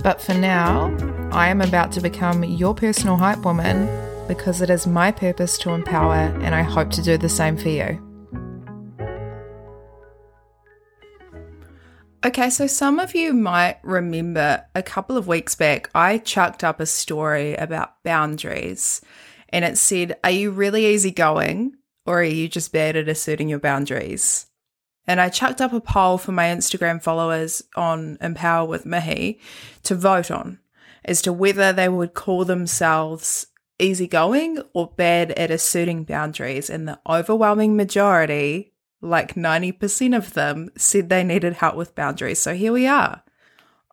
But for now, I am about to become your personal hype woman because it is my purpose to empower, and I hope to do the same for you. Okay, so some of you might remember a couple of weeks back, I chucked up a story about boundaries, and it said, Are you really easygoing, or are you just bad at asserting your boundaries? And I chucked up a poll for my Instagram followers on Empower with Mihi to vote on as to whether they would call themselves easygoing or bad at asserting boundaries. And the overwhelming majority, like 90% of them, said they needed help with boundaries. So here we are.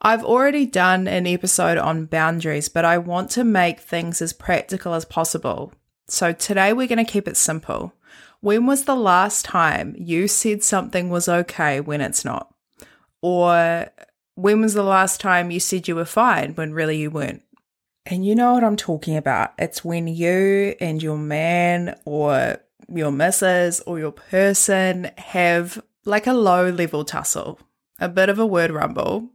I've already done an episode on boundaries, but I want to make things as practical as possible. So today we're going to keep it simple. When was the last time you said something was okay when it's not? Or when was the last time you said you were fine when really you weren't? And you know what I'm talking about. It's when you and your man or your missus or your person have like a low level tussle, a bit of a word rumble,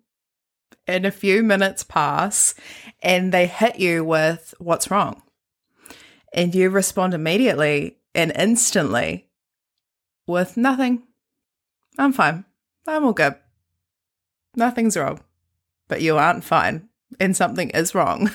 and a few minutes pass and they hit you with what's wrong. And you respond immediately and instantly with nothing. I'm fine. I'm all good. Nothing's wrong. But you aren't fine and something is wrong.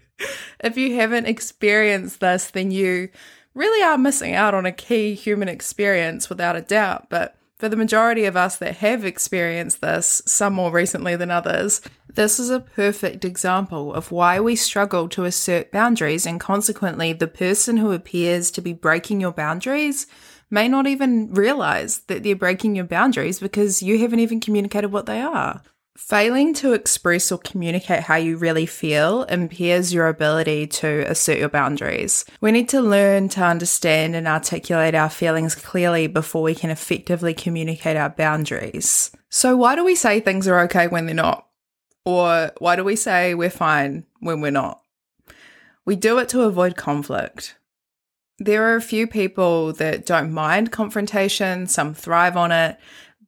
if you haven't experienced this, then you really are missing out on a key human experience without a doubt. But for the majority of us that have experienced this, some more recently than others, this is a perfect example of why we struggle to assert boundaries, and consequently, the person who appears to be breaking your boundaries may not even realize that they're breaking your boundaries because you haven't even communicated what they are. Failing to express or communicate how you really feel impairs your ability to assert your boundaries. We need to learn to understand and articulate our feelings clearly before we can effectively communicate our boundaries. So, why do we say things are okay when they're not? Or why do we say we're fine when we're not? We do it to avoid conflict. There are a few people that don't mind confrontation, some thrive on it,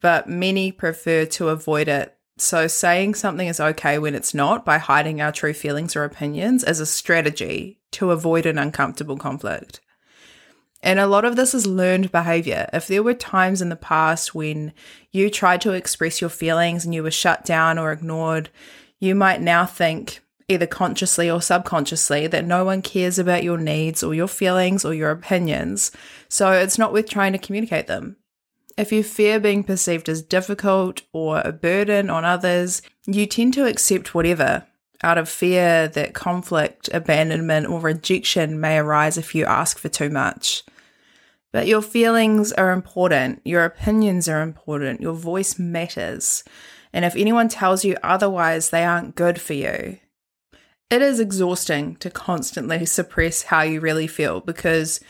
but many prefer to avoid it so, saying something is okay when it's not by hiding our true feelings or opinions is a strategy to avoid an uncomfortable conflict. And a lot of this is learned behavior. If there were times in the past when you tried to express your feelings and you were shut down or ignored, you might now think, either consciously or subconsciously, that no one cares about your needs or your feelings or your opinions. So it's not worth trying to communicate them. If you fear being perceived as difficult or a burden on others, you tend to accept whatever out of fear that conflict, abandonment, or rejection may arise if you ask for too much. But your feelings are important, your opinions are important, your voice matters. And if anyone tells you otherwise, they aren't good for you. It is exhausting to constantly suppress how you really feel because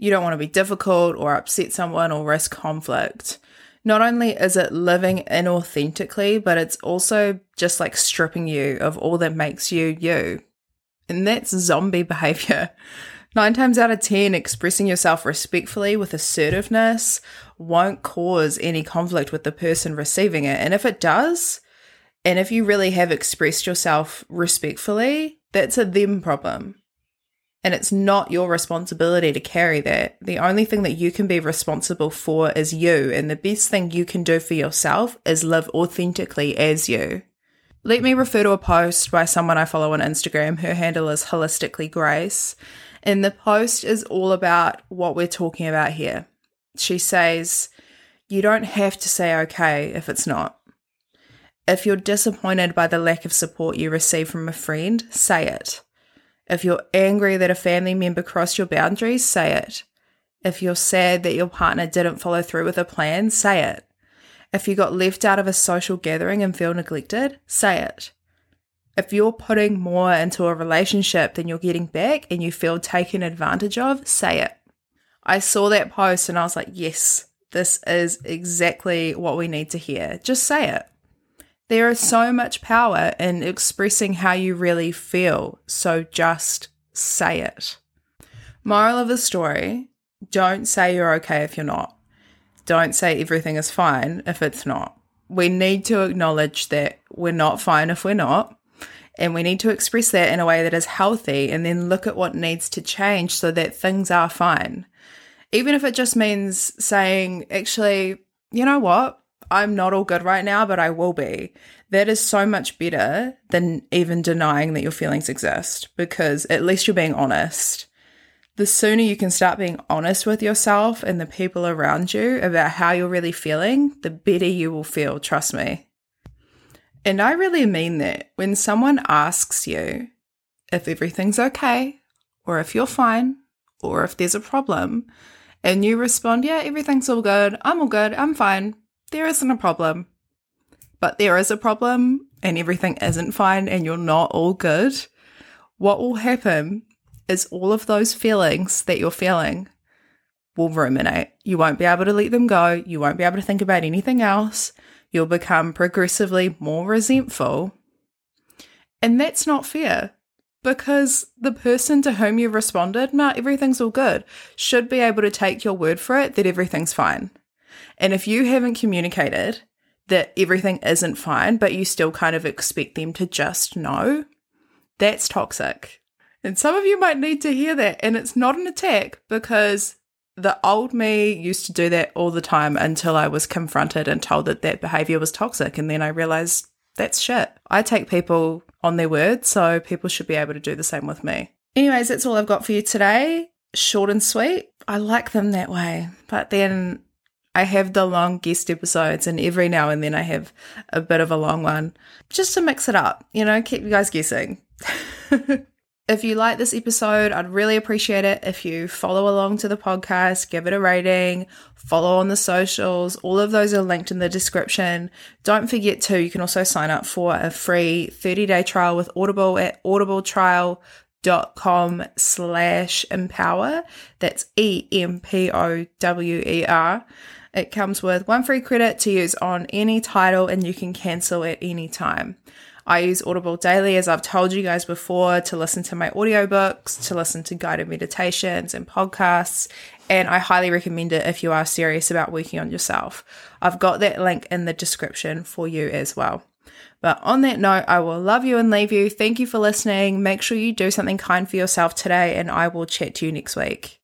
you don't want to be difficult or upset someone or risk conflict. Not only is it living inauthentically, but it's also just like stripping you of all that makes you you. And that's zombie behavior. Nine times out of 10, expressing yourself respectfully with assertiveness won't cause any conflict with the person receiving it. And if it does, and if you really have expressed yourself respectfully, that's a them problem. And it's not your responsibility to carry that. The only thing that you can be responsible for is you. And the best thing you can do for yourself is live authentically as you. Let me refer to a post by someone I follow on Instagram. Her handle is Holistically Grace. And the post is all about what we're talking about here. She says, You don't have to say okay if it's not. If you're disappointed by the lack of support you receive from a friend, say it. If you're angry that a family member crossed your boundaries, say it. If you're sad that your partner didn't follow through with a plan, say it. If you got left out of a social gathering and feel neglected, say it. If you're putting more into a relationship than you're getting back and you feel taken advantage of, say it. I saw that post and I was like, yes, this is exactly what we need to hear. Just say it. There is so much power in expressing how you really feel, so just say it. Moral of the story don't say you're okay if you're not. Don't say everything is fine if it's not. We need to acknowledge that we're not fine if we're not, and we need to express that in a way that is healthy and then look at what needs to change so that things are fine. Even if it just means saying, actually, you know what? I'm not all good right now, but I will be. That is so much better than even denying that your feelings exist because at least you're being honest. The sooner you can start being honest with yourself and the people around you about how you're really feeling, the better you will feel, trust me. And I really mean that. When someone asks you if everything's okay, or if you're fine, or if there's a problem, and you respond, Yeah, everything's all good, I'm all good, I'm fine, there isn't a problem. But there is a problem and everything isn't fine and you're not all good. What will happen is all of those feelings that you're feeling will ruminate. You won't be able to let them go. You won't be able to think about anything else. You'll become progressively more resentful. And that's not fair because the person to whom you responded, nah, everything's all good, should be able to take your word for it that everything's fine. And if you haven't communicated that everything isn't fine, but you still kind of expect them to just know, that's toxic. And some of you might need to hear that. And it's not an attack because the old me used to do that all the time until I was confronted and told that that behavior was toxic. And then I realized that's shit. I take people on their word, so people should be able to do the same with me. Anyways, that's all I've got for you today. Short and sweet. I like them that way. But then I have the long guest episodes, and every now and then I have a bit of a long one just to mix it up, you know, keep you guys guessing. if you like this episode, I'd really appreciate it if you follow along to the podcast, give it a rating, follow on the socials. All of those are linked in the description. Don't forget to, you can also sign up for a free 30 day trial with Audible at audibletrial.com slash empower. That's E M P O W E R. It comes with one free credit to use on any title and you can cancel at any time. I use Audible daily, as I've told you guys before, to listen to my audiobooks, to listen to guided meditations and podcasts, and I highly recommend it if you are serious about working on yourself. I've got that link in the description for you as well. But on that note, I will love you and leave you. Thank you for listening. Make sure you do something kind for yourself today, and I will chat to you next week.